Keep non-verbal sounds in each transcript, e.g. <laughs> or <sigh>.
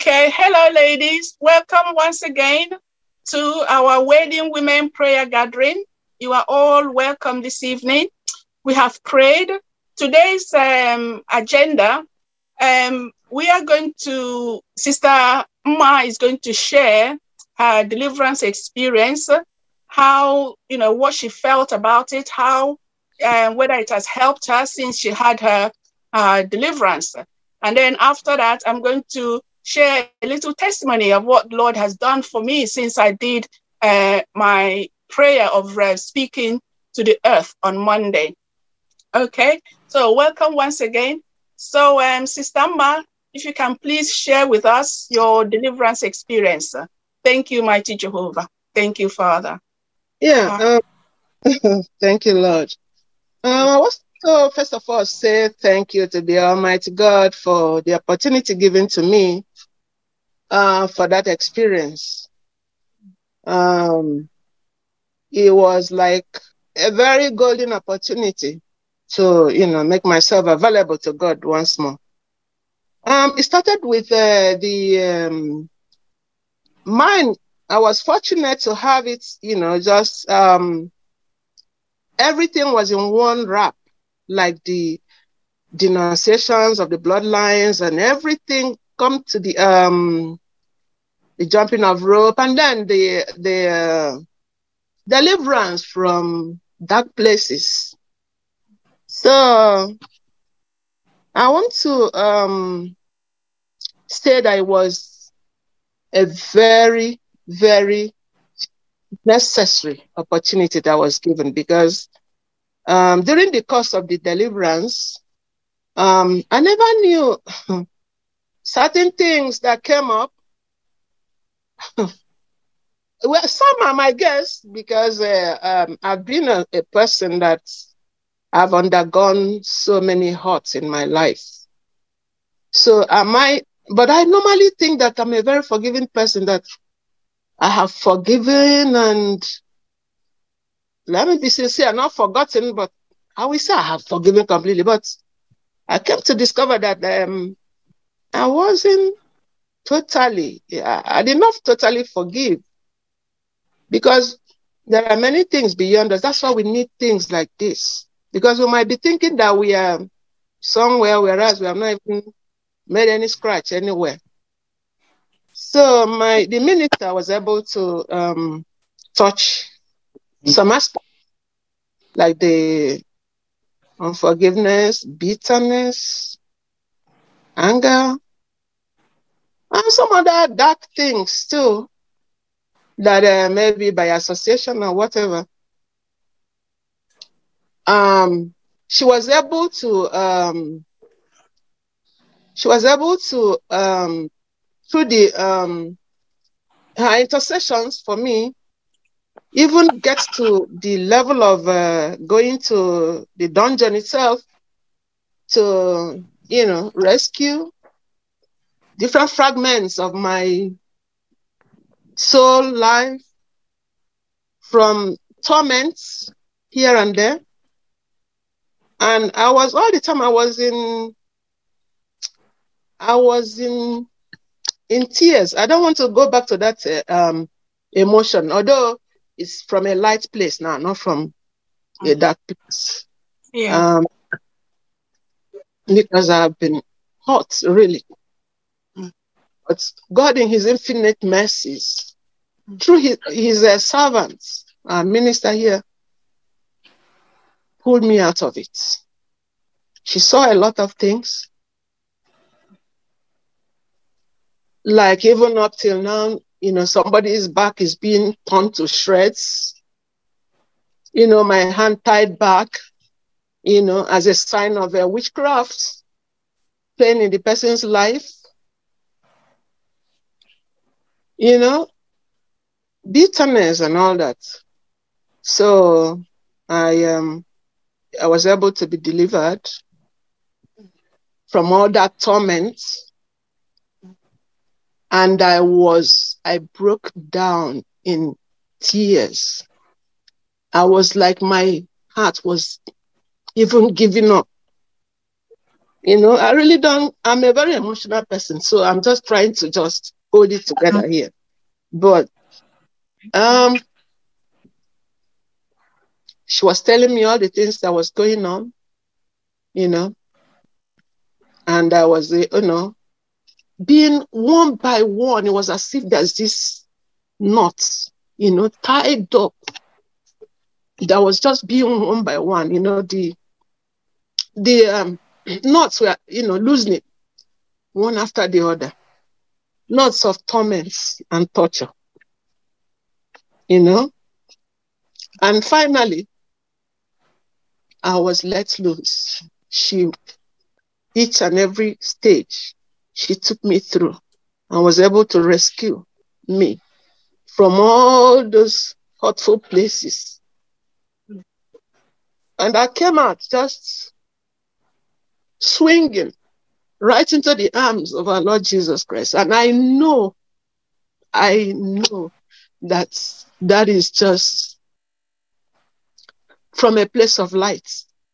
Okay, hello, ladies. Welcome once again to our Wedding Women Prayer Gathering. You are all welcome this evening. We have prayed. Today's um, agenda, um, we are going to, Sister Ma is going to share her deliverance experience, how, you know, what she felt about it, how, uh, whether it has helped her since she had her uh, deliverance. And then after that, I'm going to share a little testimony of what Lord has done for me since I did uh, my prayer of uh, speaking to the earth on Monday. Okay, so welcome once again. So, um, Sister Ma, if you can please share with us your deliverance experience. Thank you, mighty Jehovah. Thank you, Father. Yeah, um, <laughs> thank you, Lord. Um, I was to, first of all, say thank you to the Almighty God for the opportunity given to me uh, for that experience. Um, it was like a very golden opportunity to, you know, make myself available to God once more. Um, it started with uh, the um, mine. I was fortunate to have it, you know, just um, everything was in one wrap, like the denunciations of the bloodlines and everything come to the um the jumping of rope and then the the uh, deliverance from dark places. So I want to um, say that it was a very, very necessary opportunity that was given because um, during the course of the deliverance, um, I never knew <laughs> certain things that came up <laughs> well, some are my guess because uh, um, I've been a, a, person that I've undergone so many hurts in my life. So am I? But I normally think that I'm a very forgiving person. That I have forgiven and let me be sincere, not forgotten, but I will say I have forgiven completely. But I came to discover that um, I wasn't totally, I did not totally forgive because there are many things beyond us. That's why we need things like this. Because we might be thinking that we are somewhere, whereas we have not even made any scratch anywhere. So my the minister was able to um, touch mm-hmm. some aspects like the unforgiveness, bitterness, anger, and some other dark things too that uh, maybe by association or whatever. Um, she was able to um, she was able to um, through the um, her intercessions for me even get to the level of uh, going to the dungeon itself to you know rescue different fragments of my soul life from torments here and there. And I was all the time I was in I was in in tears. I don't want to go back to that uh, um, emotion, although it's from a light place now, not from a dark place. Yeah. Um, because I've been hot, really. But God, in His infinite mercies, through His, his uh, servants, our minister here, pulled me out of it. She saw a lot of things. Like even up till now, you know, somebody's back is being torn to shreds. You know, my hand tied back, you know, as a sign of a witchcraft playing in the person's life you know, bitterness and all that. So I um I was able to be delivered from all that torment. And I was, I broke down in tears. I was like, my heart was even giving up. You know, I really don't, I'm a very emotional person, so I'm just trying to just hold it together here. But um she was telling me all the things that was going on, you know. And I was, you know, being one by one, it was as if there's this knot, you know, tied up. That was just being one by one, you know, the the um, <clears throat> knots were, you know, loosening one after the other. Knots of torments and torture. You know? And finally, I was let loose. She, each and every stage, she took me through and was able to rescue me from all those hurtful places. And I came out just swinging right into the arms of our Lord Jesus Christ. And I know, I know that that is just from a place of light.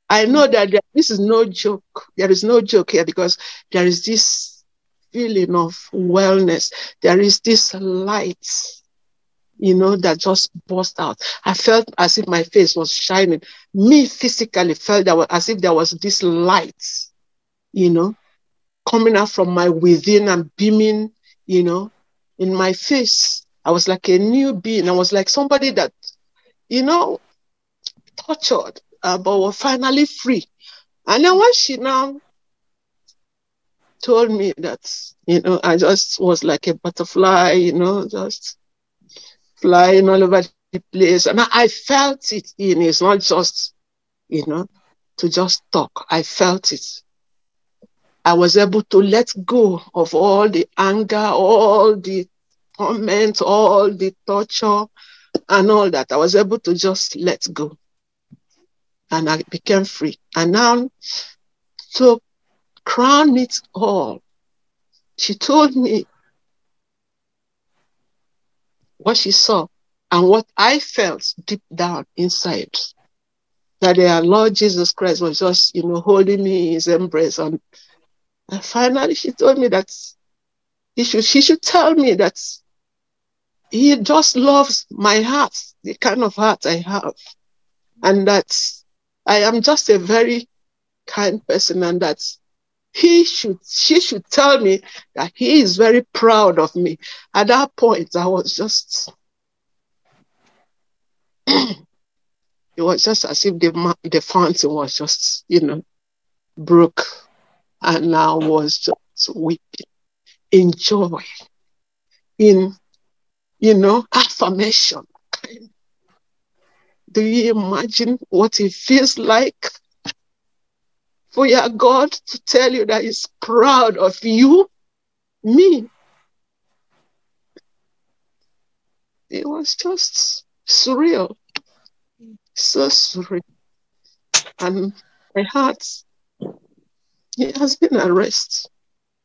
I know that there, this is no joke. There is no joke here because there is this feeling of wellness. There is this light, you know, that just burst out. I felt as if my face was shining. Me physically felt that as if there was this light, you know, coming out from my within and beaming, you know, in my face. I was like a new being. I was like somebody that, you know, tortured, uh, but were finally free. And then when she now told me that, you know, I just was like a butterfly, you know, just flying all over the place. And I, I felt it in it's not just, you know, to just talk. I felt it. I was able to let go of all the anger, all the torment, all the torture, and all that. I was able to just let go and I became free. And now, to crown it all, she told me what she saw and what I felt deep down inside. That our Lord Jesus Christ was just, you know, holding me in his embrace. And, and finally, she told me that he should, she should tell me that he just loves my heart, the kind of heart I have. And that I am just a very kind person and that he should, she should tell me that he is very proud of me. At that point, I was just, <clears throat> it was just as if the, the fountain was just, you know, broke and I was just weeping in joy, in, you know, affirmation. Do you imagine what it feels like for your God to tell you that He's proud of you? Me. It was just surreal. So surreal. And my heart, it has been a rest.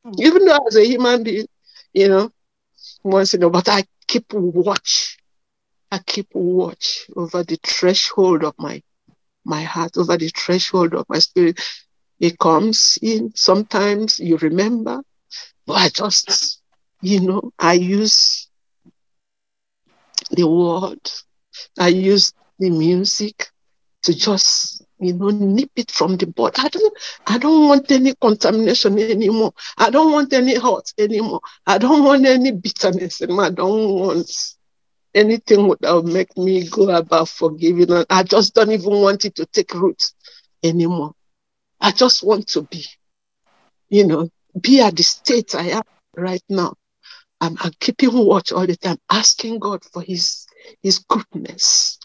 Hmm. Even though as a human being, you know, once you know, but I keep watch I keep watch over the threshold of my my heart, over the threshold of my spirit. It comes in. Sometimes you remember, but I just, you know, I use the word, I use the music to just, you know, nip it from the bud. I don't, I don't want any contamination anymore. I don't want any hurt anymore. I don't want any bitterness anymore. I don't want anything that would make me go about forgiving. And I just don't even want it to take root anymore. I just want to be, you know, be at the state I am right now. I'm, I'm keeping watch all the time, asking God for His His goodness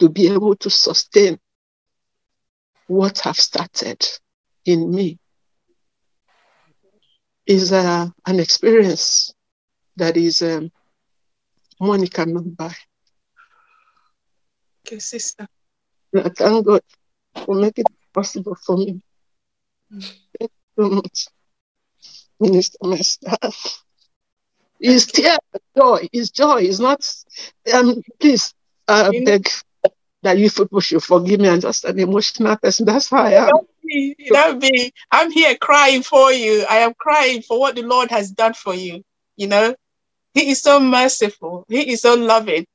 to be able to sustain what have started in me. Is uh, an experience that is um, money cannot buy. Okay, sister. I thank God for making it possible for me. Thank you so much, Minister Master. It's joy. It's joy. It's not. Um, please, I beg that you people should forgive me. I'm just an emotional person. That's how I am. be, that would be, I'm here crying for you. I am crying for what the Lord has done for you. You know, He is so merciful. He is so loving.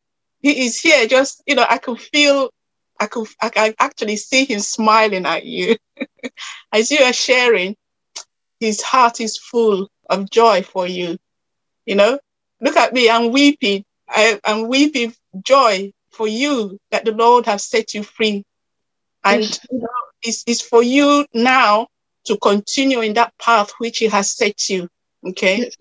He is here just, you know, I can feel, I can, I can actually see Him smiling at you. <laughs> As you are sharing, His heart is full of joy for you. You know, look at me, I'm weeping. I, I'm weeping joy for you that the Lord has set you free. And it's, it's for you now to continue in that path which He has set you. Okay.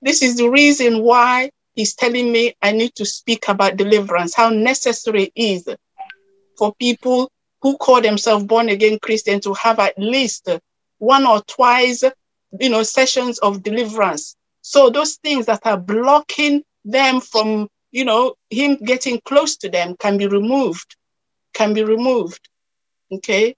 This is the reason why He's telling me I need to speak about deliverance, how necessary it is for people who call themselves born again Christian to have at least one or twice, you know, sessions of deliverance. So those things that are blocking them from, you know, him getting close to them can be removed, can be removed. Okay.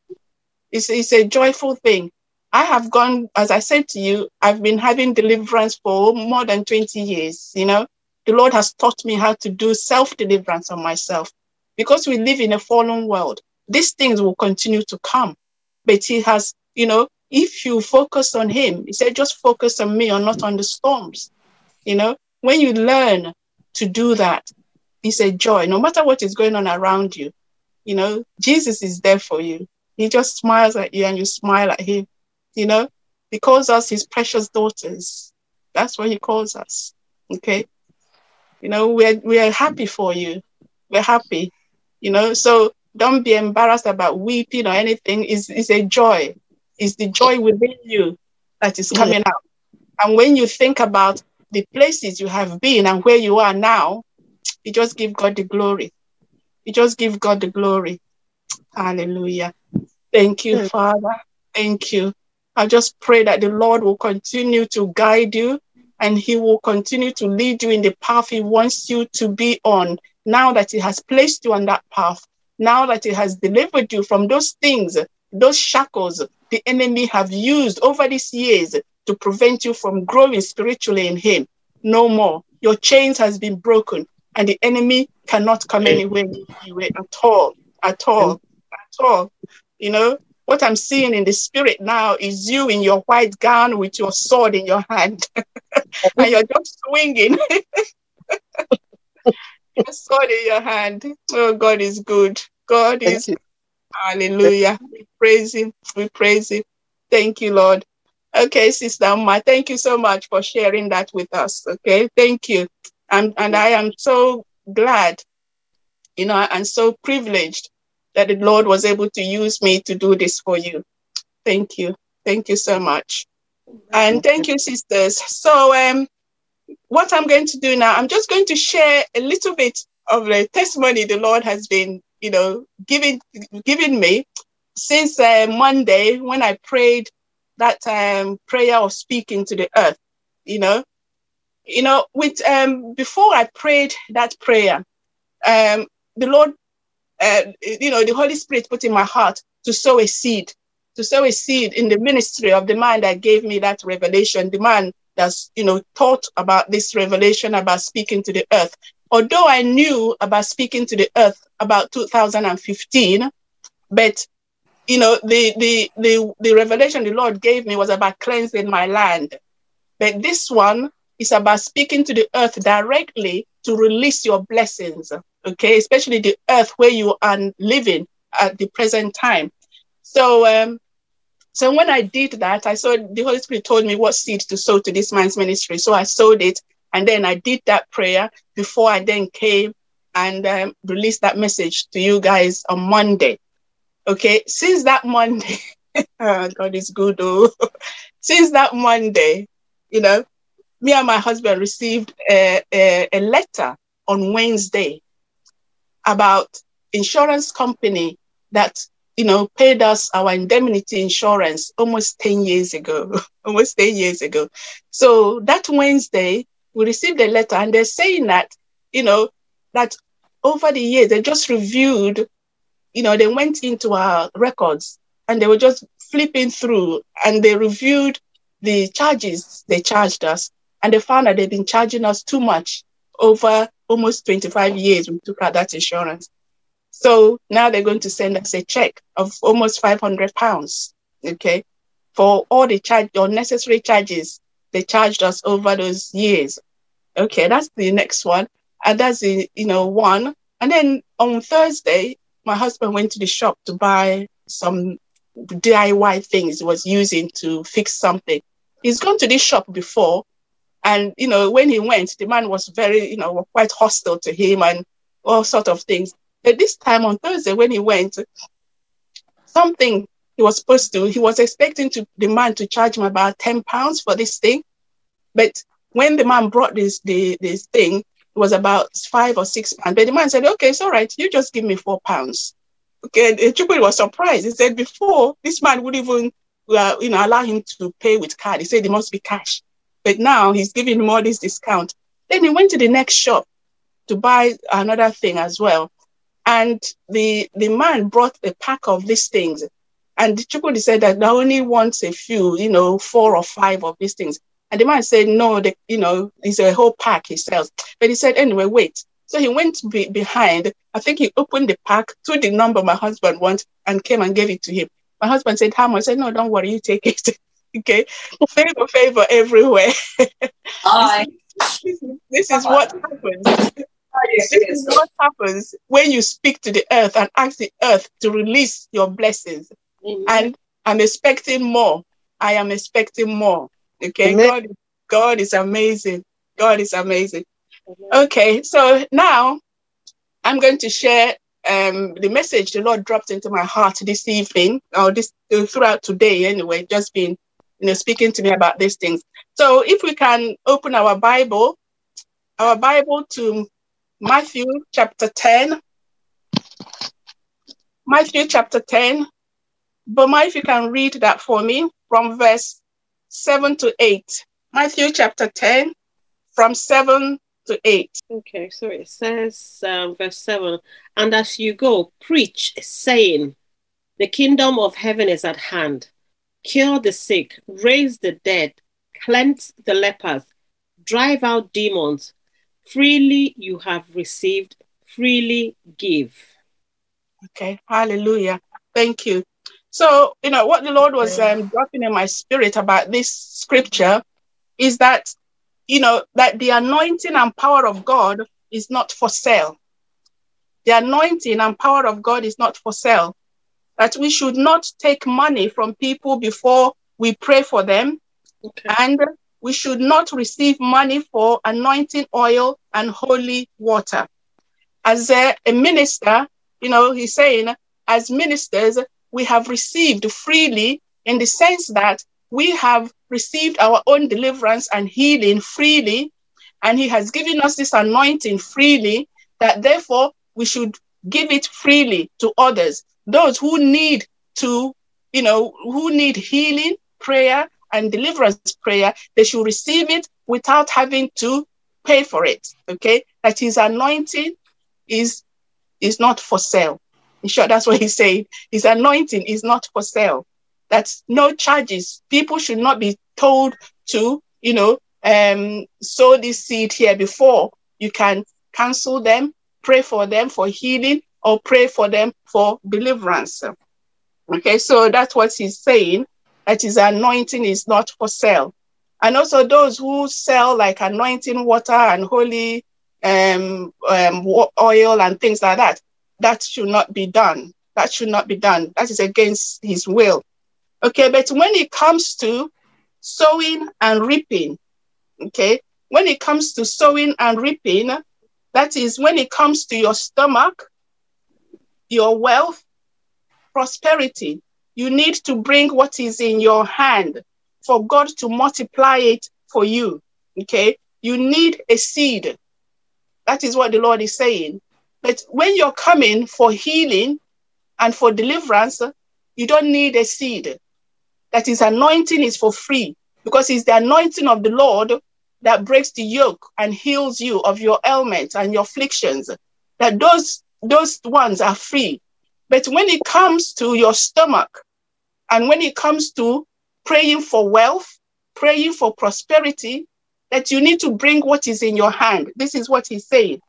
It's, it's a joyful thing. I have gone, as I said to you, I've been having deliverance for more than 20 years. You know, the Lord has taught me how to do self deliverance on myself because we live in a fallen world. These things will continue to come. But He has, you know, if you focus on Him, He said, just focus on me or not on the storms. You know, when you learn to do that is a joy. No matter what is going on around you, you know, Jesus is there for you. He just smiles at you and you smile at him. You know, he calls us his precious daughters. That's what he calls us. Okay. You know, we're we're happy for you. We're happy. You know, so don't be embarrassed about weeping or anything. It's, it's a joy. It's the joy within you that is coming out. And when you think about the places you have been and where you are now, you just give God the glory. You just give God the glory. Hallelujah. Thank you, Father. Thank you. I just pray that the Lord will continue to guide you and He will continue to lead you in the path He wants you to be on. Now that He has placed you on that path, now that He has delivered you from those things, those shackles the enemy have used over these years to prevent you from growing spiritually in Him. No more. Your chains has been broken, and the enemy cannot come anywhere near at all, at all, at all. You know, what I'm seeing in the spirit now is you in your white gown with your sword in your hand, <laughs> and you're just swinging. <laughs> your sword in your hand. Oh, God is good. God Thank is. You. Hallelujah. We praise Him. We praise Him. Thank you, Lord. Okay, Sister Amma, thank you so much for sharing that with us. Okay, thank you. And, and I am so glad, you know, and so privileged that the Lord was able to use me to do this for you. Thank you. Thank you so much. And thank you, sisters. So, um, what I'm going to do now, I'm just going to share a little bit of the testimony the Lord has been, you know, giving giving me since uh, Monday when I prayed that um, prayer of speaking to the earth. You know, you know, with um, before I prayed that prayer, um, the Lord uh, you know, the Holy Spirit put in my heart to sow a seed, to sow a seed in the ministry of the man that gave me that revelation, the man that's, you know, taught about this revelation about speaking to the earth. Although I knew about speaking to the earth about 2015, but you know, the, the, the, the revelation the Lord gave me was about cleansing my land. But this one is about speaking to the earth directly to release your blessings okay, especially the earth where you are living at the present time. So, um, so when I did that, I saw the Holy Spirit told me what seed to sow to this man's ministry. So I sowed it, and then I did that prayer before I then came and um, released that message to you guys on Monday. Okay, since that Monday, oh, <laughs> God is good. Oh, <laughs> since that Monday, you know, me and my husband received a, a, a letter on Wednesday about insurance company that you know paid us our indemnity insurance almost 10 years ago <laughs> almost 10 years ago so that wednesday we received a letter and they're saying that you know that over the years they just reviewed you know they went into our records and they were just flipping through and they reviewed the charges they charged us and they found that they've been charging us too much over almost 25 years we took out that insurance. So now they're going to send us a check of almost 500 pounds. Okay. For all the charge or necessary charges they charged us over those years. Okay, that's the next one. And that's the, you know, one. And then on Thursday, my husband went to the shop to buy some DIY things he was using to fix something. He's gone to this shop before, and you know, when he went, the man was very, you know, quite hostile to him and all sort of things. But this time on Thursday, when he went, something he was supposed to, he was expecting to the man to charge him about 10 pounds for this thing. But when the man brought this the this thing, it was about five or six pounds. But the man said, Okay, it's all right, you just give me four pounds. Okay, the Chukwu was surprised. He said before this man would even uh, you know allow him to pay with card. He said it must be cash. But now he's giving him all this discount. Then he went to the next shop to buy another thing as well. And the the man brought a pack of these things. And Chukwu said that now only wants a few, you know, four or five of these things. And the man said, no, the, you know, it's a whole pack he sells. But he said, anyway, wait. So he went be- behind. I think he opened the pack, to the number my husband wants, and came and gave it to him. My husband said, how much? I said, no, don't worry, you take it. <laughs> okay. Favor, favor everywhere. Hi. <laughs> this, this is what happens. This is what happens when you speak to the earth and ask the earth to release your blessings. Amen. And I'm expecting more. I am expecting more. Okay, Amen. God, God is amazing. God is amazing. Okay, so now I'm going to share um, the message the Lord dropped into my heart this evening, or this uh, throughout today anyway, just been you know speaking to me about these things. So if we can open our Bible, our Bible to Matthew chapter 10. Matthew chapter 10. Boma, if you can read that for me from verse 7 to 8. Matthew chapter 10, from 7 to 8. Okay, so it says, um, verse 7 And as you go, preach, saying, The kingdom of heaven is at hand. Cure the sick, raise the dead, cleanse the lepers, drive out demons. Freely you have received, freely give. Okay, hallelujah. Thank you. So, you know, what the Lord was um, dropping in my spirit about this scripture is that, you know, that the anointing and power of God is not for sale. The anointing and power of God is not for sale. That we should not take money from people before we pray for them, Okay. and we should not receive money for anointing oil and holy water. As a, a minister, you know, he's saying, as ministers, we have received freely in the sense that we have received our own deliverance and healing freely, and he has given us this anointing freely, that therefore we should give it freely to others, those who need to, you know, who need healing, prayer, and deliverance prayer, they should receive it without having to pay for it. Okay, that his anointing is is not for sale. In short, that's what he's saying. His anointing is not for sale. That's no charges. People should not be told to, you know, um, sow this seed here before you can cancel them, pray for them for healing, or pray for them for deliverance. Okay, so that's what he's saying. That his anointing is not for sale. And also those who sell like anointing water and holy um, um, oil and things like that, that should not be done. That should not be done. That is against his will. Okay, but when it comes to sowing and reaping, okay, when it comes to sowing and reaping, that is when it comes to your stomach, your wealth, prosperity, you need to bring what is in your hand for God to multiply it for you. Okay, you need a seed. That is what the Lord is saying. But when you're coming for healing and for deliverance, you don't need a seed. That is anointing is for free because it's the anointing of the Lord that breaks the yoke and heals you of your ailments and your afflictions. That those those ones are free. But when it comes to your stomach and when it comes to praying for wealth, praying for prosperity, that you need to bring what is in your hand. This is what he's saying.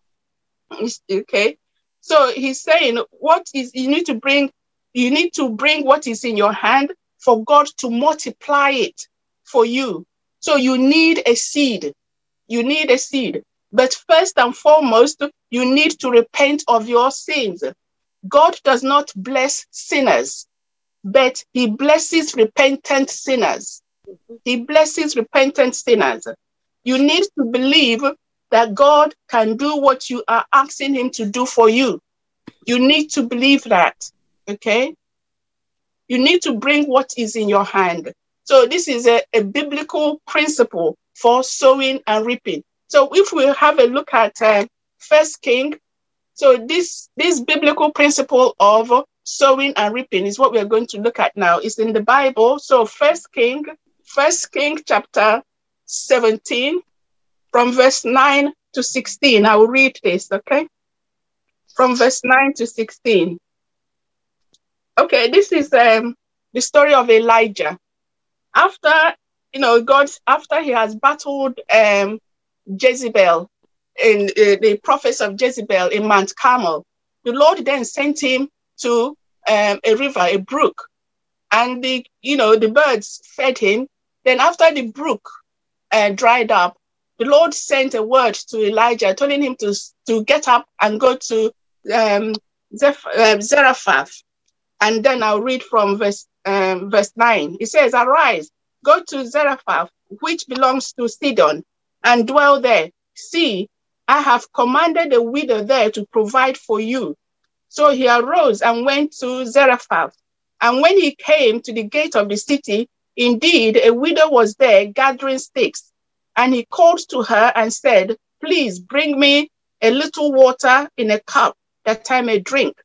Okay. So he's saying what is you need to bring, you need to bring what is in your hand for God to multiply it for you. So you need a seed. You need a seed. But first and foremost, you need to repent of your sins. God does not bless sinners, but he blesses repentant sinners. He blesses repentant sinners. You need to believe that God can do what you are asking him to do for you. You need to believe that. Okay? You need to bring what is in your hand. So this is a, a biblical principle for sowing and reaping. So if we have a look at uh, First King, so this this biblical principle of sowing and reaping is what we are going to look at now. It's in the Bible. So First King, First King chapter 17, from verse 9 to 16. I will read this, okay? From verse 9 to 16. Okay, this is um, the story of Elijah. After, you know, God, after he has battled um, Jezebel, in uh, the prophets of Jezebel in Mount Carmel, the Lord then sent him to um, a river, a brook, and the, you know, the birds fed him. Then after the brook uh, dried up, the Lord sent a word to Elijah, telling him to, to get up and go to um, Zeph- uh, Zarephath, and then I'll read from verse, um, verse 9. It says, Arise, go to Zarephath, which belongs to Sidon, and dwell there. See, I have commanded a widow there to provide for you. So he arose and went to Zarephath. And when he came to the gate of the city, indeed a widow was there gathering sticks. And he called to her and said, Please bring me a little water in a cup that I may drink.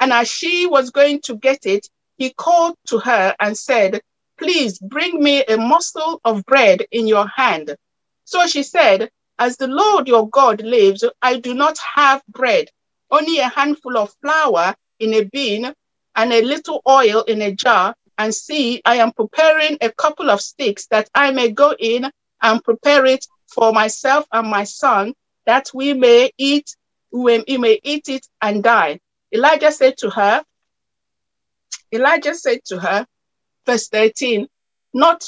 And as she was going to get it, he called to her and said, Please bring me a morsel of bread in your hand. So she said, As the Lord your God lives, I do not have bread, only a handful of flour in a bin and a little oil in a jar. And see, I am preparing a couple of sticks that I may go in and prepare it for myself and my son, that we may eat, we may eat it and die. Elijah said to her, Elijah said to her, verse 13, not,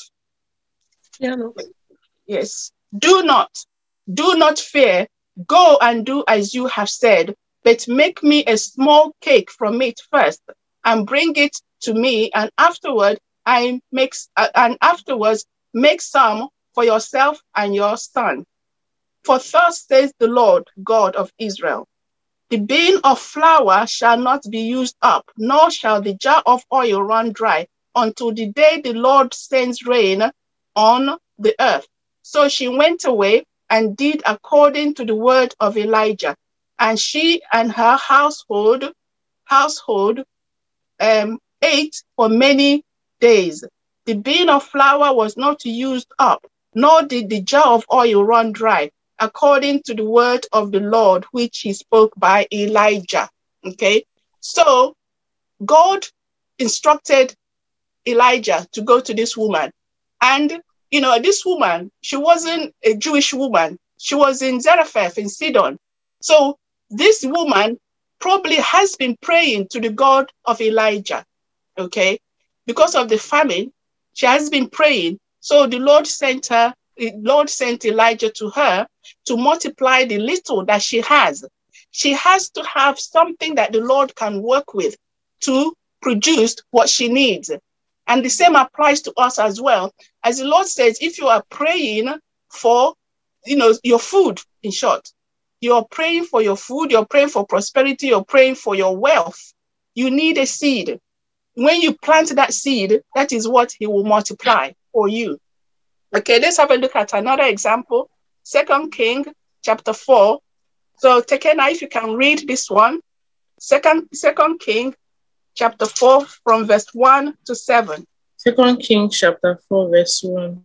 Yeah, no. yes, do not, do not fear. Go and do as you have said, but make me a small cake from it first and bring it to me. And afterward, I make, and afterwards make some for yourself and your son. For thus says the Lord God of Israel, the bin of flour shall not be used up, nor shall the jar of oil run dry until the day the Lord sends rain on the earth. So she went away and did according to the word of Elijah. And she and her household household um, ate for many days. The bin of flour was not used up, nor did the jar of oil run dry, according to the word of the Lord, which he spoke by Elijah. Okay. So God instructed Elijah to go to this woman. And, you know, this woman, she wasn't a Jewish woman. She was in Zarephath in Sidon. So this woman probably has been praying to the God of Elijah. Okay. Because of the famine, she has been praying. So the Lord sent her, the Lord sent Elijah to her to multiply the little that she has. She has to have something that the Lord can work with to produce what she needs. And the same applies to us as well. As the Lord says, if you are praying for, you know, your food, in short, you're praying for your food, you're praying for prosperity, you're praying for your wealth, you need a seed. When you plant that seed, that is what He will multiply for you. Okay, let's have a look at another example. Second King chapter 4. So Tekena, if you can read this one. Second, Second King chapter 4 from verse 1 to 7. Second King chapter 4, verse 1.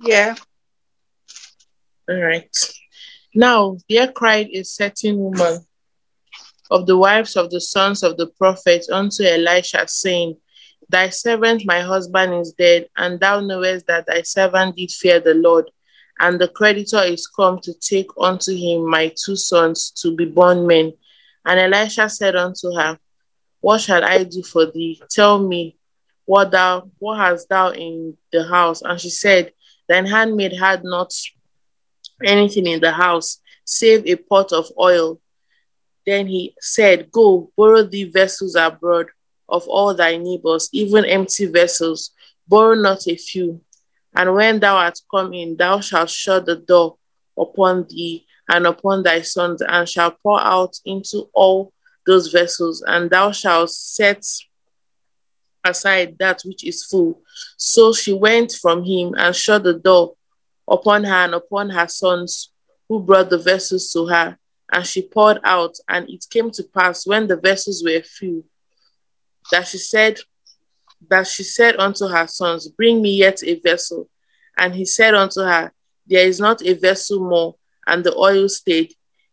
Yeah. All right. Now there cried a certain woman of the wives of the sons of the prophets unto Elisha, saying, Thy servant, my husband, is dead, and thou knowest that thy servant did fear the Lord, and the creditor is come to take unto him my two sons to be born men. And Elisha said unto her, What shall I do for thee? Tell me, what thou what hast thou in the house? And she said, Thine handmaid had not anything in the house, save a pot of oil. Then he said, Go, borrow thee vessels abroad of all thy neighbors, even empty vessels, borrow not a few. And when thou art come in, thou shalt shut the door upon thee and upon thy sons, and shalt pour out into all those vessels, and thou shalt set aside that which is full. So she went from him and shut the door upon her and upon her sons, who brought the vessels to her. And she poured out, and it came to pass when the vessels were filled, that she said, that she said unto her sons, Bring me yet a vessel. And he said unto her, There is not a vessel more. And the oil stayed.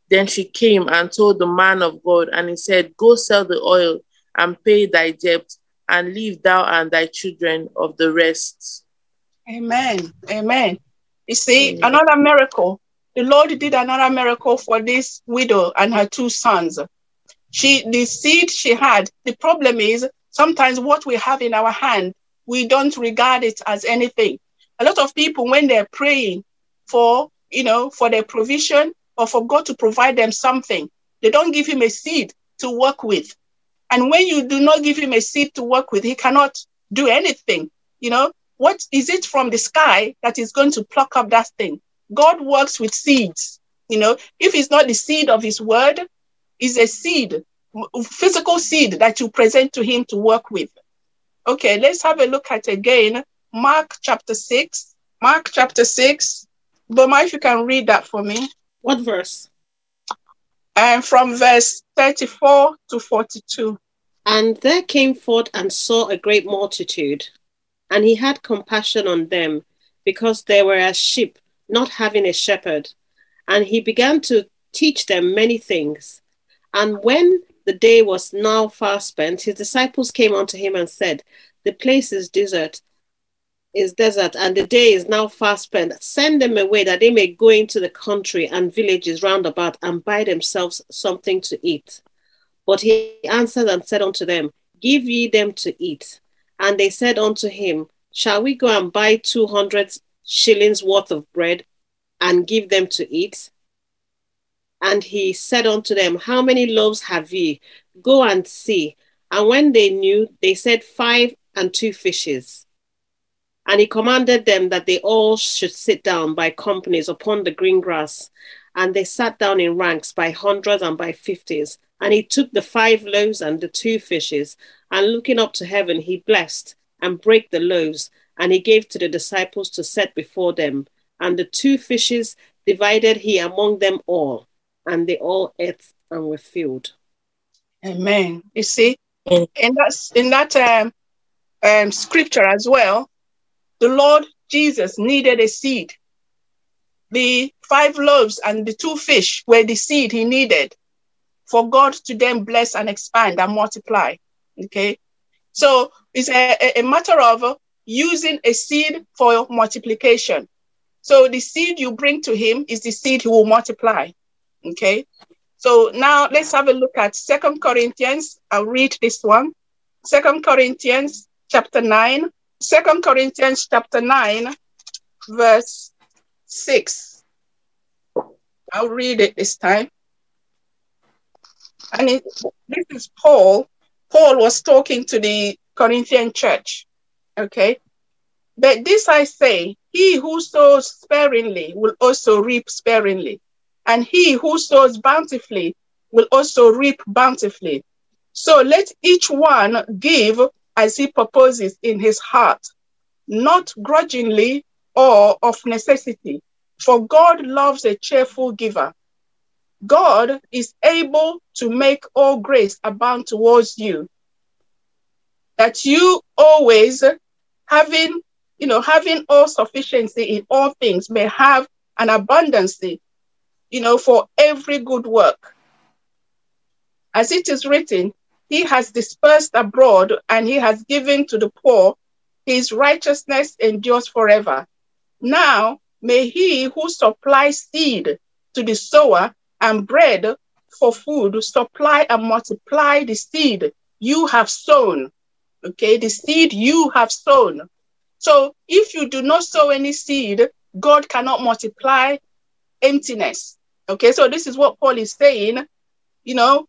Then she came and told the man of God, and he said, Go sell the oil and pay thy debt, and leave thou and thy children of the rest. Amen. Amen. You see, Amen. another miracle. The Lord did another miracle for this widow and her two sons. She, the seed she had, the problem is sometimes what we have in our hand, we don't regard it as anything. A lot of people, when they're praying for, you know, for their provision or for God to provide them something, they don't give him a seed to work with. And when you do not give him a seed to work with, he cannot do anything. You know, what is it from the sky that is going to pluck up that thing? God works with seeds. You know, if it's not the seed of his word, it's a seed, physical seed that you present to him to work with. Okay, let's have a look at again Mark chapter 6. Mark chapter 6. Boma, if you can read that for me. What verse? And from verse 34 to 42. And there came forth and saw a great multitude, and he had compassion on them, because they were as sheep, not having a shepherd. And he began to teach them many things. And when the day was now far spent, his disciples came unto him and said, The place is desert, is desert, and the day is now far spent. Send them away that they may go into the country and villages round about and buy themselves something to eat. But he answered and said unto them, Give ye them to eat. And they said unto him, Shall we go and buy two hundred shillings worth of bread and give them to eat? And he said unto them, How many loaves have ye? Go and see. And when they knew, they said, Five and two fishes. And he commanded them that they all should sit down by companies upon the green grass. And they sat down in ranks by hundreds and by fifties. And he took the five loaves and the two fishes, and looking up to heaven, he blessed and brake the loaves, and he gave to the disciples to set before them. And the two fishes divided he among them all, and they all ate and were filled. Amen. You see, in that, in that um, um, scripture as well, the Lord Jesus needed a seed. The five loaves and the two fish were the seed he needed for God to then bless and expand and multiply. Okay. So it's a, a matter of using a seed for multiplication. So the seed you bring to him is the seed he will multiply. Okay. So now let's have a look at Second Corinthians. I'll read this one. Second Corinthians chapter 9. Second Corinthians chapter 9, verse 6. I'll read it this time. And it, this is Paul. Paul was talking to the Corinthian church. Okay. But this I say, he who sows sparingly will also reap sparingly, and he who sows bountifully will also reap bountifully. So let each one give as he proposes in his heart, not grudgingly or of necessity, for God loves a cheerful giver. God is able to make all grace abound towards you, that you always having, you know, having all sufficiency in all things may have an abundancy, you know, for every good work. As it is written, he has dispersed abroad and he has given to the poor. His righteousness endures forever. Now may he who supplies seed to the sower and bread for food supply and multiply the seed you have sown Okay, the seed you have sown. So if you do not sow any seed, God cannot multiply emptiness. Okay, so this is what Paul is saying. You know,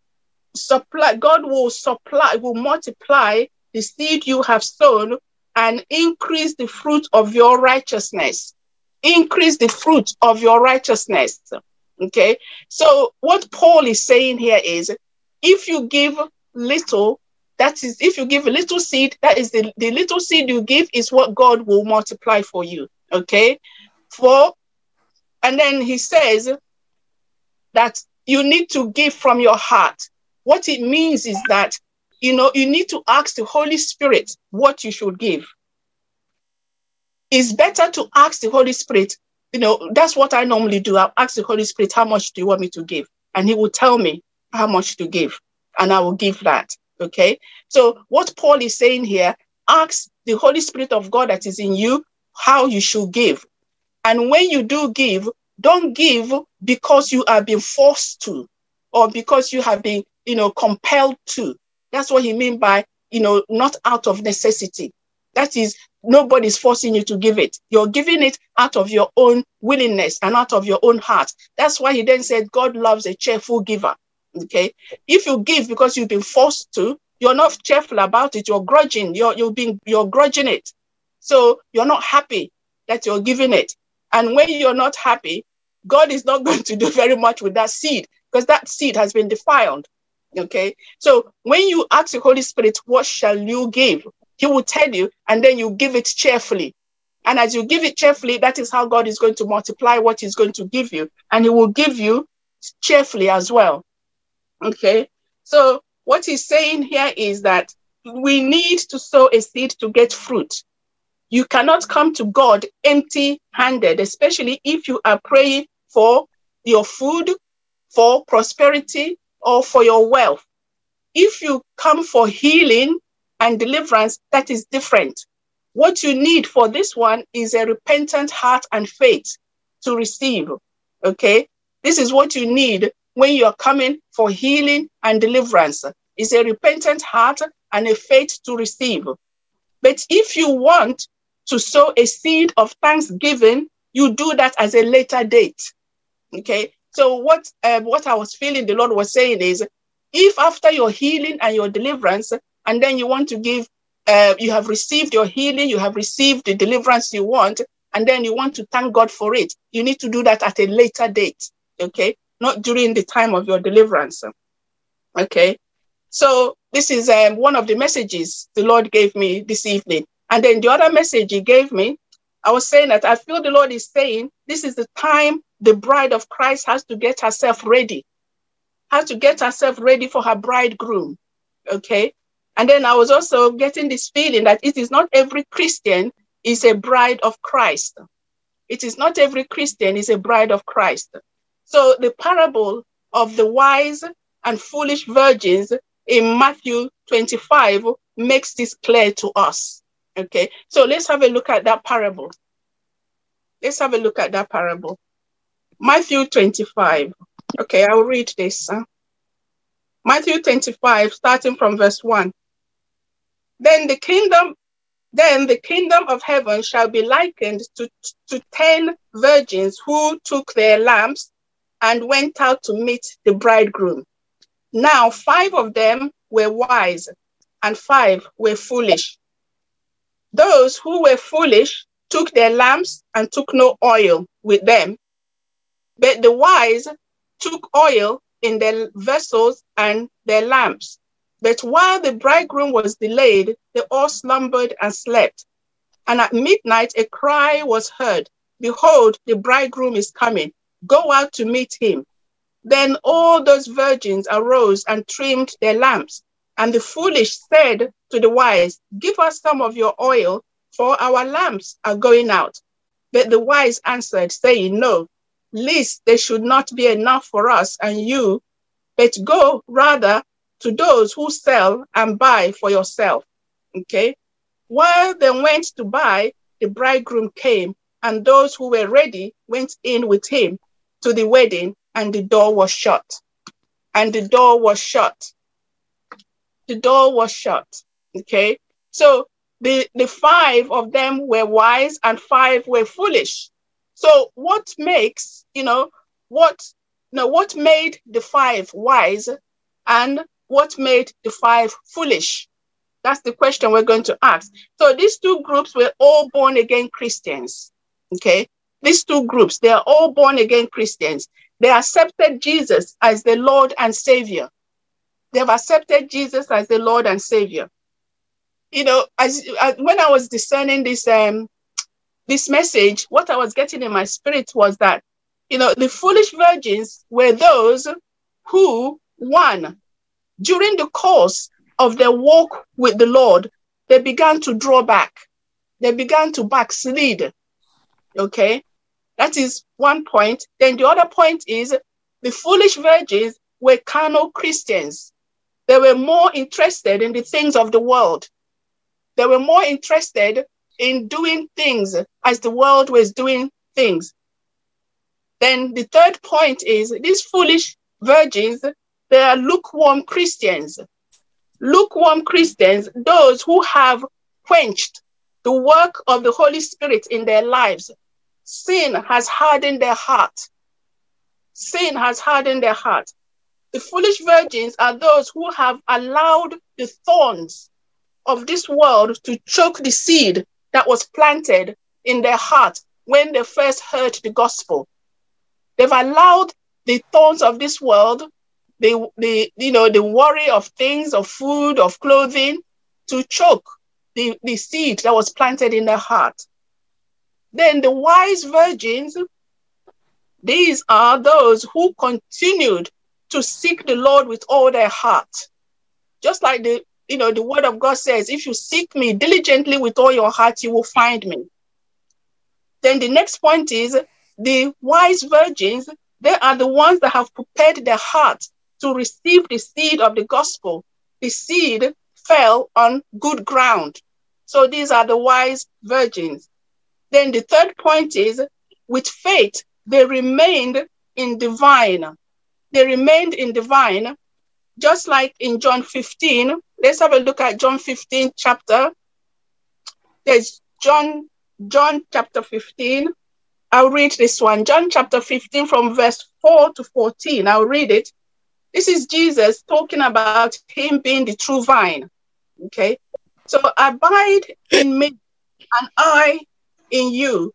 supply, God will supply, will multiply the seed you have sown and increase the fruit of your righteousness. Increase the fruit of your righteousness. Okay, so what Paul is saying here is if you give little, that is, if you give a little seed, that is the, the little seed you give is what God will multiply for you. Okay, for and then he says that you need to give from your heart. What it means is that you know you need to ask the Holy Spirit what you should give. It's better to ask the Holy Spirit you know, that's what I normally do. I'll ask the Holy Spirit, how much do you want me to give? And he will tell me how much to give, and I will give that. Okay. So, what Paul is saying here, ask the Holy Spirit of God that is in you how you should give. And when you do give, don't give because you are being forced to or because you have been, you know, compelled to. That's what he mean by, you know, not out of necessity. That is, nobody's forcing you to give it. You're giving it out of your own willingness and out of your own heart. That's why he then said, God loves a cheerful giver. Okay. If you give because you've been forced to, you're not cheerful about it. You're grudging. You're you've been you're grudging it. So you're not happy that you're giving it. And when you're not happy, God is not <laughs> going to do very much with that seed because that seed has been defiled. Okay. So when you ask the Holy Spirit, what shall you give? He will tell you, and then you give it cheerfully. And as you give it cheerfully, that is how God is going to multiply what He's going to give you. And He will give you cheerfully as well. Okay. So what He's saying here is that we need to sow a seed to get fruit. You cannot come to God empty handed, especially if you are praying for your food, for prosperity, or for your wealth. If you come for healing, and deliverance, that is different. What you need for this one is a repentant heart and faith to receive. Okay. This is what you need when you're coming for healing and deliverance. Is a repentant heart and a faith to receive. But if you want to sow a seed of thanksgiving, you do that as a later date. Okay. So what uh, what I was feeling the Lord was saying is, if after your healing and your deliverance, and then you want to give, uh, you have received your healing, you have received the deliverance you want, and then you want to thank God for it. You need to do that at a later date, okay? Not during the time of your deliverance, okay? So this is um, one of the messages the Lord gave me this evening. And then the other message he gave me, I was saying that I feel the Lord is saying this is the time the bride of Christ has to get herself ready, has to get herself ready for her bridegroom. Okay. And then I was also getting this feeling that it is not every Christian is a bride of Christ. It is not every Christian is a bride of Christ. So the parable of the wise and foolish virgins in Matthew 25 makes this clear to us. Okay, so let's have a look at that parable. Let's have a look at that parable. Matthew 25. Okay, I'll read this. Huh? Matthew 25, starting from verse 1. Then the kingdom then the kingdom of heaven shall be likened to, to ten virgins who took their lamps and went out to meet the bridegroom. Now five of them were wise and five were foolish. Those who were foolish took their lamps and took no oil with them, but the wise took oil in their vessels and their lamps. But while the bridegroom was delayed, they all slumbered and slept. And at midnight, a cry was heard Behold, the bridegroom is coming. Go out to meet him. Then all those virgins arose and trimmed their lamps. And the foolish said to the wise, Give us some of your oil, for our lamps are going out. But the wise answered, saying, No, lest there should not be enough for us and you, but go rather to those who sell and buy for yourself. Okay. While they went to buy, the bridegroom came, and those who were ready went in with him to the wedding, and the door was shut. And the door was shut. The door was shut. Okay. So the, the five of them were wise and five were foolish. So what makes, you know, what you know, what made the five wise and what made the five foolish? That's the question we're going to ask. So these two groups were all born again Christians. Okay. These two groups, they are all born again Christians. They accepted Jesus as the Lord and Savior. They have accepted Jesus as the Lord and Savior. You know, as, as when I was discerning this um this message, what I was getting in my spirit was that, you know, the foolish virgins were those who, one, during the course of their walk with the Lord, they began to draw back. They began to backslid. Okay. That is one point. Then the other point is the foolish virgins were carnal Christians. They were more interested in the things of the world. They were more interested in doing things as the world was doing things. Then the third point is these foolish virgins, they are lukewarm Christians. Lukewarm Christians, those who have quenched the work of the Holy Spirit in their lives. Sin has hardened their heart. Sin has hardened their heart. The foolish virgins are those who have allowed the thorns of this world to choke the seed that was planted in their heart when they first heard the gospel. They've allowed the thorns of this world, the, the you know, the worry of things, of food, of clothing, to choke the, the seed that was planted in their heart. Then the wise virgins, these are those who continued to seek the Lord with all their heart. Just like the, you know, the word of God says, if you seek me diligently with all your heart, you will find me. Then the next point is the wise virgins, they are the ones that have prepared their heart to receive the seed of the gospel. The seed fell on good ground. So these are the wise virgins. Then the third point is with faith, they remained in the vine they remained in the vine, just like in John 15. Let's have a look at John 15 chapter. There's John, John chapter 15. I'll read this one. John chapter 15 from verse 4 to 14. I'll read it. This is Jesus talking about him being the true vine. Okay. So abide in me and I in you,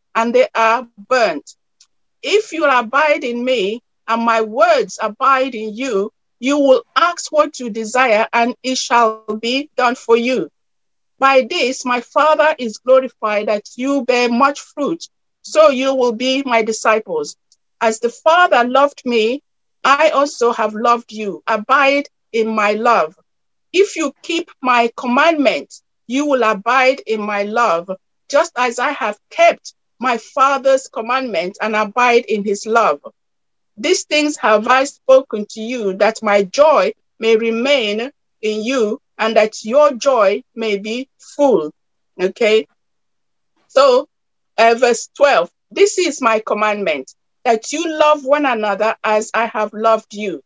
and they are burnt. If you abide in me and my words abide in you, you will ask what you desire and it shall be done for you. By this, my Father is glorified that you bear much fruit, so you will be my disciples. As the Father loved me, I also have loved you. Abide in my love. If you keep my commandments, you will abide in my love, just as I have kept my Father's commandment and abide in his love. These things have I spoken to you, that my joy may remain in you and that your joy may be full. Okay. So, uh, verse 12 this is my commandment that you love one another as I have loved you.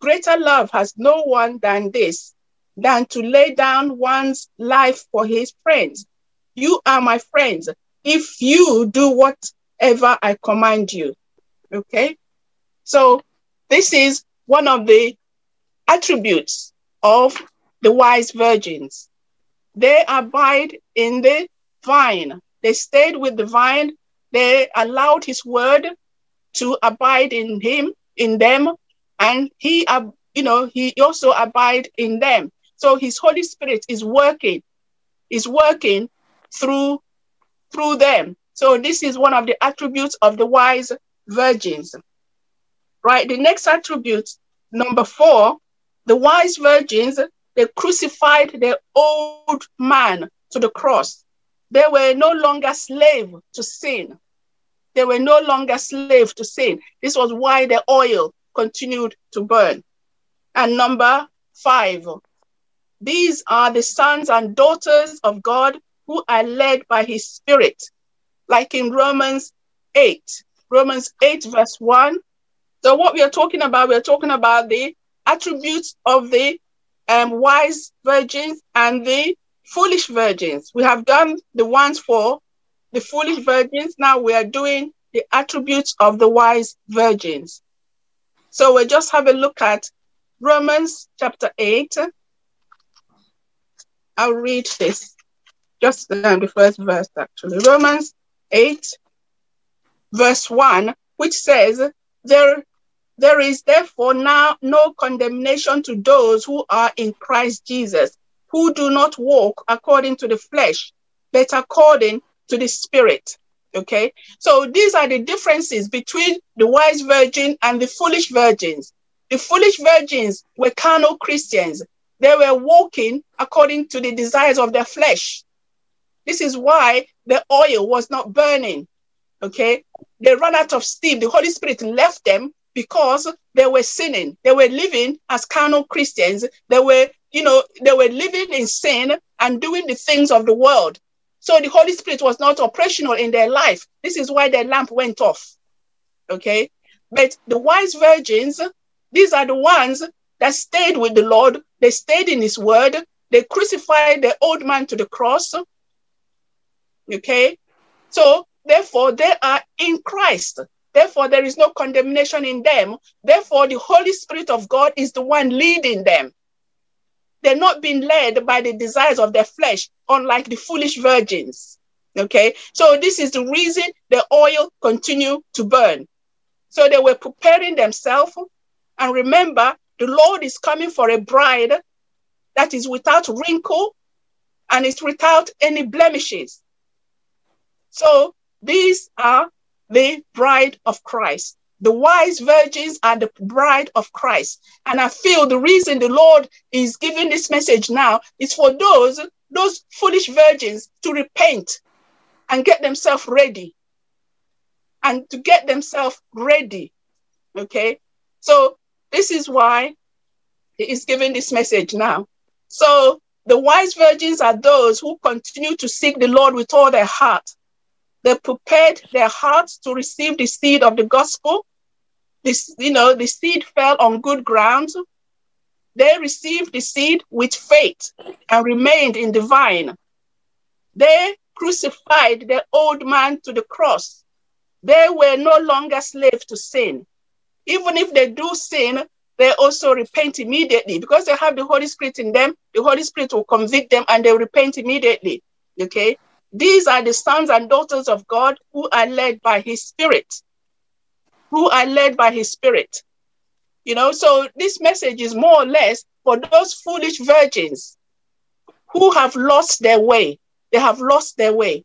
Greater love has no one than this, than to lay down one's life for his friends. You are my friends if you do whatever I command you. Okay? So, this is one of the attributes of the wise virgins. They abide in the vine. They stayed with the vine. They allowed his word to abide in him, in them, and he, you know, he also abide in them. So his Holy Spirit is working, is working through through them. So this is one of the attributes of the wise virgins. Right? The next attribute, number four, the wise virgins, they crucified their old man to the cross. They were no longer slave to sin. They were no longer slave to sin. This was why the oil continued to burn. And number five, these are the sons and daughters of God who are led by his spirit, like in Romans 8. Romans 8, verse 1. So, what we are talking about, we are talking about the attributes of the um, wise virgins and the foolish virgins. We have done the ones for the foolish virgins. Now we are doing the attributes of the wise virgins. So we'll just have a look at Romans chapter 8. I'll read this, just the first verse actually. Romans 8, verse 1, which says, There there is therefore now no condemnation to those who are in Christ Jesus, who do not walk according to the flesh, but according to the Spirit. Okay, so these are the differences between the wise virgin and the foolish virgins. The foolish virgins were carnal Christians, they were walking according to the desires of their flesh. This is why the oil was not burning. Okay, they ran out of steam. The Holy Spirit left them because they were sinning. They were living as carnal Christians. They were, you know, they were living in sin and doing the things of the world. So the Holy Spirit was not operational in their life. This is why their lamp went off. Okay. But the wise virgins, these are the ones that stayed with the Lord. They stayed in his word. They crucified the old man to the cross. Okay. So therefore, they are in Christ. Therefore, there is no condemnation in them. Therefore, the Holy Spirit of God is the one leading them. They're not being led by the desires of their flesh, unlike the foolish virgins. Okay, so this is the reason the oil continue to burn. So they were preparing themselves. And remember, the Lord is coming for a bride that is without wrinkle and is without any blemishes. So these are the bride of Christ. The wise virgins are the bride of Christ. And I feel the reason the Lord is giving this message now is for those, those foolish virgins to repent and get themselves ready. And to get themselves ready. Okay. So this is why he is giving this message now. So the wise virgins are those who continue to seek the Lord with all their heart they prepared their hearts to receive the seed of the gospel. This, you know, the seed fell on good ground. They received the seed with faith and remained in the vine. They crucified the old man to the cross. They were no longer slaves to sin. Even if they do sin, they also repent immediately because they have the Holy Spirit in them. The Holy Spirit will convict them and they repent immediately. Okay. These are the sons and daughters of God who are led by his spirit, who are led by his spirit. You know, so this message is more or less for those foolish virgins who have lost their way. They have lost their way.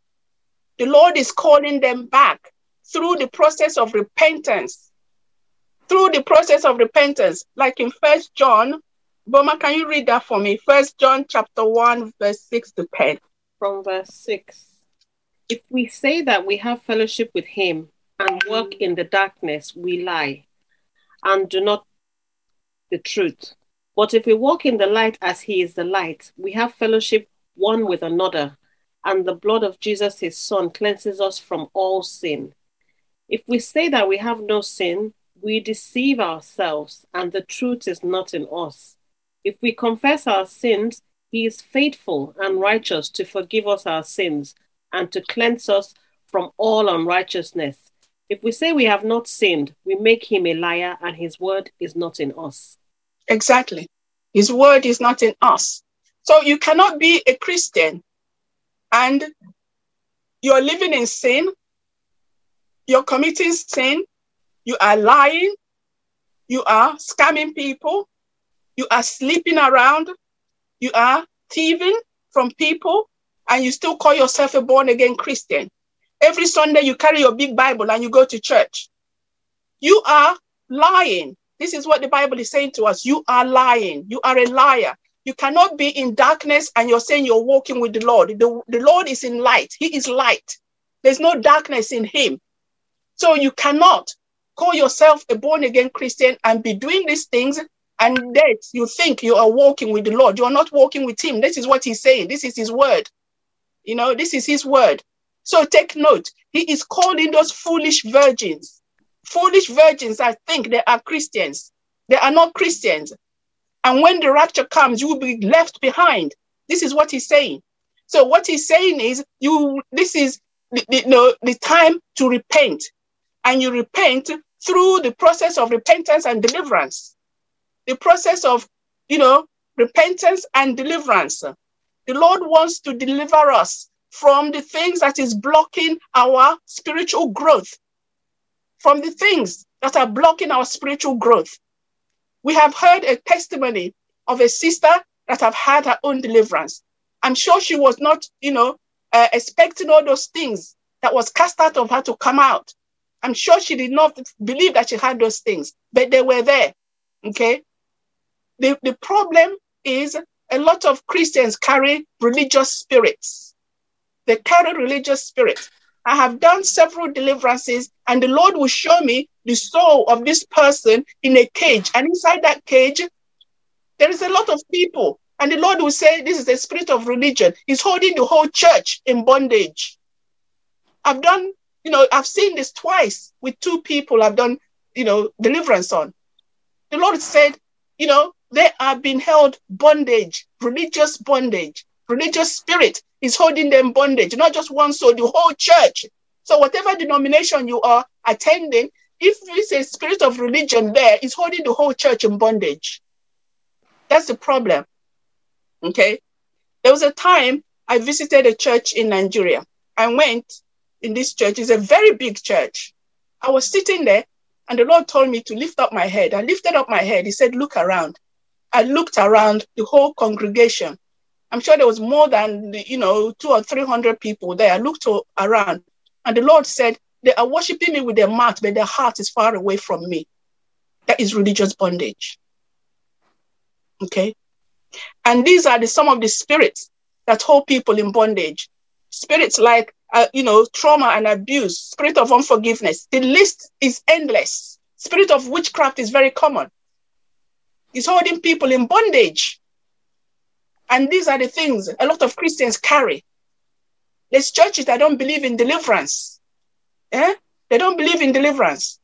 The Lord is calling them back through the process of repentance. Through the process of repentance, like in First John, Boma, can you read that for me? First John chapter 1, verse 6 to 10 from verse 6. If we say that we have fellowship with him and walk in the darkness, we lie and do not the truth. But if we walk in the light as he is the light, we have fellowship one with another, and the blood of Jesus, his son, cleanses us from all sin. If we say that we have no sin, we deceive ourselves, and the truth is not in us. If we confess our sins, he is faithful and righteous to forgive us our sins and to cleanse us from all unrighteousness. If we say we have not sinned, we make him a liar and his word is not in us. Exactly. His word is not in us. So you cannot be a Christian and you're living in sin, you're committing sin, you are lying, you are scamming people, you are sleeping around, you are thieving from people and you still call yourself a born again Christian. Every Sunday you carry your big Bible and you go to church. You are lying. This is what the Bible is saying to us. You are lying. You are a liar. You cannot be in darkness and you're saying you're walking with the Lord. The, the Lord is in light. He is light. There's no darkness in him. So you cannot call yourself a born again Christian and be doing these things and that you think you are walking with the Lord. You are not walking with him. This is what he's saying. This is his word. You know, this is his word. So take note. He is calling those foolish virgins. Foolish virgins I think they are Christians. They are not Christians. And when the rapture comes, you will be left behind. This is what he's saying. So what he's saying is you this is the, the, no, the time to repent. And you repent through the process of repentance and deliverance. The process of, you know, repentance and deliverance. The Lord wants to deliver us from the things that is blocking our spiritual growth, from the things that are blocking our spiritual growth. We have heard a testimony of a sister that have had her own deliverance. I'm sure she was not, you know, uh, expecting all those things that was cast out of her to come out. I'm sure she did not believe that she had those things, but they were there. Okay. The, the problem is a lot of Christians carry religious spirits. They carry religious spirits. I have done several deliverances, and the Lord will show me the soul of this person in a cage. And inside that cage, there is a lot of people. And the Lord will say, This is a spirit of religion. He's holding the whole church in bondage. I've done, you know, I've seen this twice with two people I've done, you know, deliverance on. The Lord said, you know, they are being held bondage, religious bondage, religious spirit is holding them bondage, not just one soul, the whole church. So whatever denomination you are attending, if it's a spirit of religion there, it's holding the whole church in bondage. That's the problem. Okay. There was a time I visited a church in Nigeria. I went in this church. It's a very big church. I was sitting there and the Lord told me to lift up my head. I lifted up my head. He said, Look around. I looked around the whole congregation. I'm sure there was more than, you know, two or 300 people there. I looked around and the Lord said, They are worshiping me with their mouth, but their heart is far away from me. That is religious bondage. Okay. And these are the, some of the spirits that hold people in bondage. Spirits like, uh, you know, trauma and abuse, spirit of unforgiveness. The list is endless. Spirit of witchcraft is very common. It's holding people in bondage. And these are the things a lot of Christians carry. There's churches that don't believe in deliverance. Eh? They don't believe in deliverance.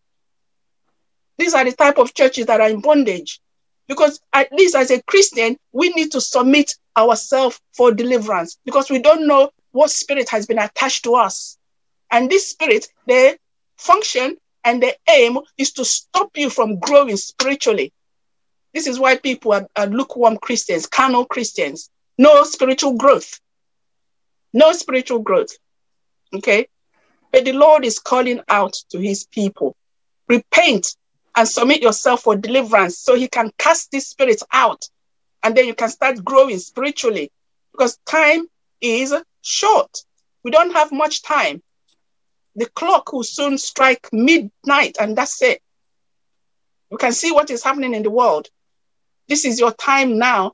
These are the type of churches that are in bondage. Because at least as a Christian, we need to submit ourselves for deliverance because we don't know what spirit has been attached to us. And this spirit, the function and the aim is to stop you from growing spiritually. This is why people are, are lukewarm Christians, carnal Christians. No spiritual growth. No spiritual growth. Okay? But the Lord is calling out to his people. Repent and submit yourself for deliverance so he can cast these spirit out. And then you can start growing spiritually because time is short. We don't have much time. The clock will soon strike midnight, and that's it. You can see what is happening in the world. This is your time now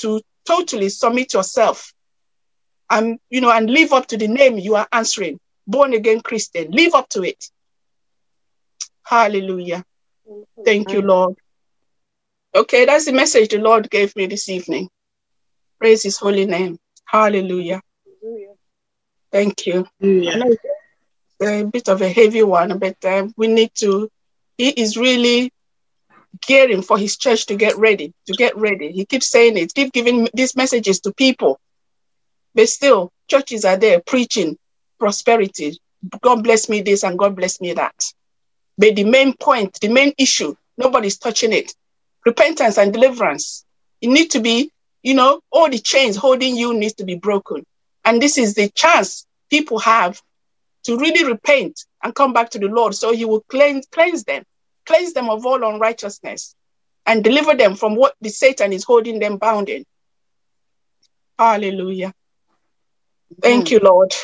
to totally submit yourself and you know and live up to the name you are answering born again christian. Live up to it. Hallelujah. Thank you lord. Okay that's the message the lord gave me this evening. Praise his holy name. Hallelujah. Thank you. A bit of a heavy one but uh, we need to he is really gearing for his church to get ready, to get ready. He keeps saying it, keep giving these messages to people. But still, churches are there preaching prosperity. God bless me this and God bless me that. But the main point, the main issue, nobody's touching it. Repentance and deliverance. It need to be, you know, all the chains holding you needs to be broken. And this is the chance people have to really repent and come back to the Lord so he will cleanse, cleanse them cleanse them of all unrighteousness, and deliver them from what the Satan is holding them bound in. Hallelujah. Thank mm. you, Lord.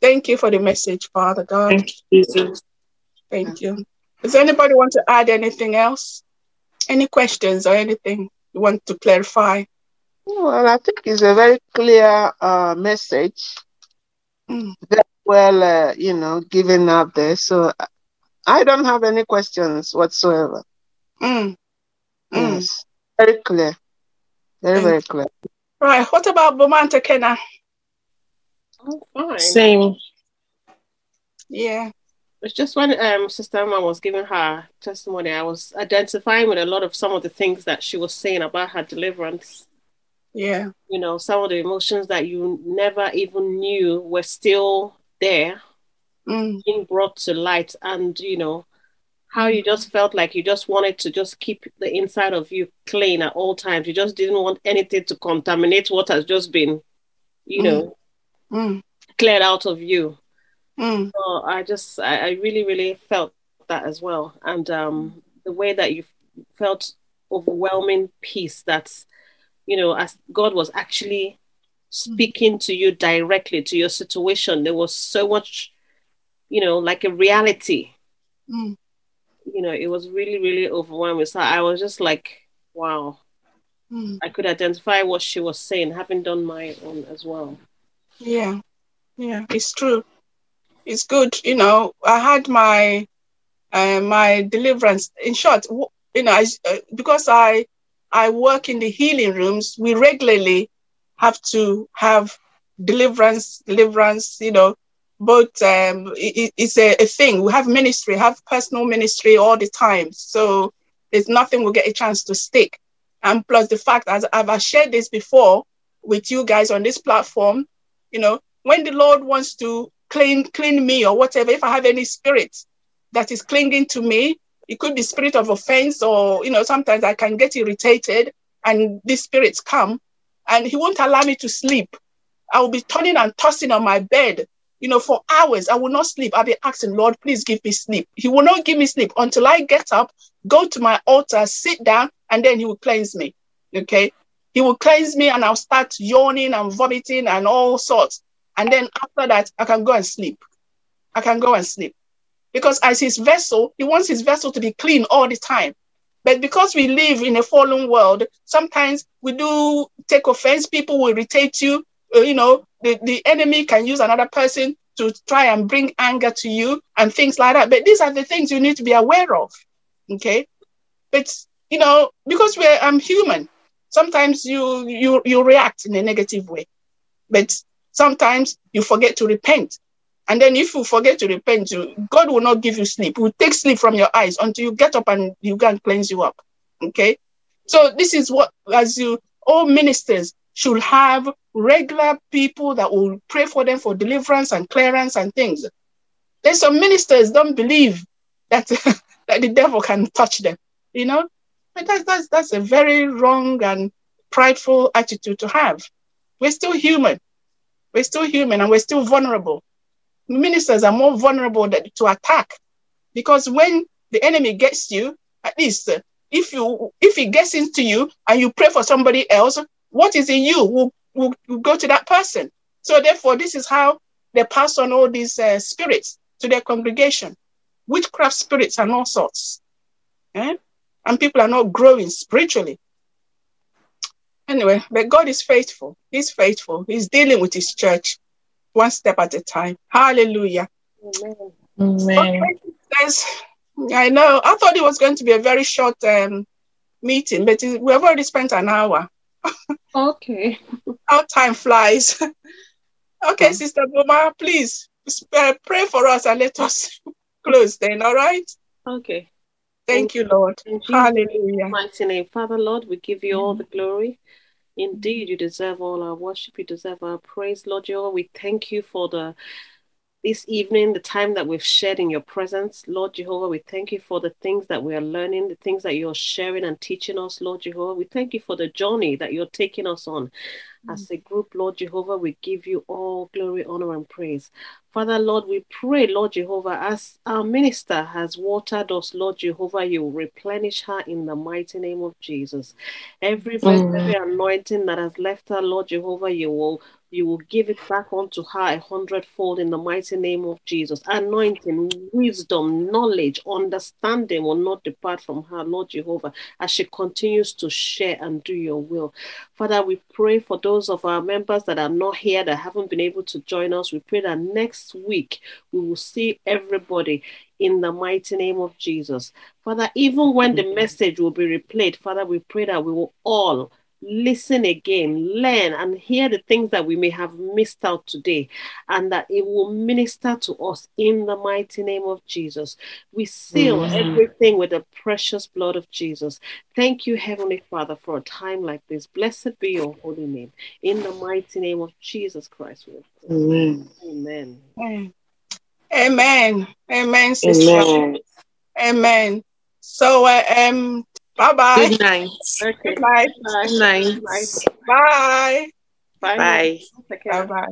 Thank you for the message, Father God. Thank you, Jesus. Thank you. Does anybody want to add anything else? Any questions or anything you want to clarify? Well, I think it's a very clear uh, message, Mm. very well, uh, you know, given out there. So I don't have any questions whatsoever. Mm. Mm. Yes, very clear, very Thank very clear. Right. What about Bomanta Kenna? Oh, fine. Same. Yeah. It's just when um, Sister Emma was giving her testimony, I was identifying with a lot of some of the things that she was saying about her deliverance. Yeah. You know, some of the emotions that you never even knew were still there, Mm. being brought to light, and you know, how you just felt like you just wanted to just keep the inside of you clean at all times. You just didn't want anything to contaminate what has just been, you know, Mm. cleared out of you. Mm. So I just, I, I really, really felt that as well. And um, the way that you felt overwhelming peace that's, you know, as God was actually speaking to you directly to your situation, there was so much, you know, like a reality. Mm. You know, it was really, really overwhelming. So I was just like, wow, Mm. I could identify what she was saying, having done my own as well. Yeah. Yeah. It's true. It's good. You know, I had my uh, my deliverance. In short, you know, I, uh, because I I work in the healing rooms, we regularly have to have deliverance, deliverance. You know, but um, it, it's a, a thing. We have ministry, have personal ministry all the time. So there's nothing will get a chance to stick. And plus the fact, as I've shared this before with you guys on this platform, you know, when the Lord wants to clean clean me or whatever, if I have any spirit that is clinging to me, it could be spirit of offense, or you know, sometimes I can get irritated and these spirits come and he won't allow me to sleep. I will be turning and tossing on my bed, you know, for hours. I will not sleep. I'll be asking, Lord, please give me sleep. He will not give me sleep until I get up, go to my altar, sit down, and then he will cleanse me. Okay. He will cleanse me and I'll start yawning and vomiting and all sorts. And then after that, I can go and sleep. I can go and sleep. Because as his vessel, he wants his vessel to be clean all the time. But because we live in a fallen world, sometimes we do take offense. People will irritate you. Uh, you know, the, the enemy can use another person to try and bring anger to you and things like that. But these are the things you need to be aware of. Okay. But, you know, because we're I'm human, sometimes you you you react in a negative way. But sometimes you forget to repent. And then if you forget to repent, you, God will not give you sleep. He will take sleep from your eyes until you get up and you can cleanse you up. Okay. So this is what, as you, all ministers should have regular people that will pray for them for deliverance and clearance and things. There's some ministers don't believe that, <laughs> that the devil can touch them, you know? But that's, that's, that's a very wrong and prideful attitude to have. We're still human. We're still human and we're still vulnerable ministers are more vulnerable that, to attack because when the enemy gets you at least uh, if you if he gets into you and you pray for somebody else what is in you will, will, will go to that person so therefore this is how they pass on all these uh, spirits to their congregation witchcraft spirits and all sorts eh? and people are not growing spiritually anyway but god is faithful he's faithful he's dealing with his church one step at a time. Hallelujah. Amen. I know. I thought it was going to be a very short um, meeting, but we have already spent an hour. Okay. How time flies. <laughs> okay, Sister Boma, please uh, pray for us and let us <laughs> close then, all right? Okay. Thank you, Lord. Hallelujah. mighty name, Father Lord, we give you all the glory. Indeed, you deserve all our worship. You deserve our praise, Lord Jehovah. We thank you for the this evening, the time that we've shared in your presence, Lord Jehovah. We thank you for the things that we are learning, the things that you're sharing and teaching us, Lord Jehovah. We thank you for the journey that you're taking us on. Mm. As a group, Lord Jehovah, we give you all glory, honor, and praise. Father, Lord, we pray, Lord Jehovah, as our minister has watered us, Lord Jehovah, you will replenish her in the mighty name of Jesus. Every Amen. every anointing that has left her, Lord Jehovah, you will you will give it back unto her a hundredfold in the mighty name of Jesus. Anointing, wisdom, knowledge, understanding will not depart from her, Lord Jehovah, as she continues to share and do your will. Father, we pray for those of our members that are not here, that haven't been able to join us. We pray that next week we will see everybody in the mighty name of Jesus. Father, even when the message will be replayed, Father, we pray that we will all listen again, learn, and hear the things that we may have missed out today, and that it will minister to us in the mighty name of Jesus. We seal mm-hmm. everything with the precious blood of Jesus. Thank you, Heavenly Father, for a time like this. Blessed be your holy name. In the mighty name of Jesus Christ. Amen. Amen. Amen. Amen. Sister. Amen. Amen. So, uh, um, bye bye. Good night. Okay. Good night. Good night. Bye. Bye. Bye. Bye. Bye.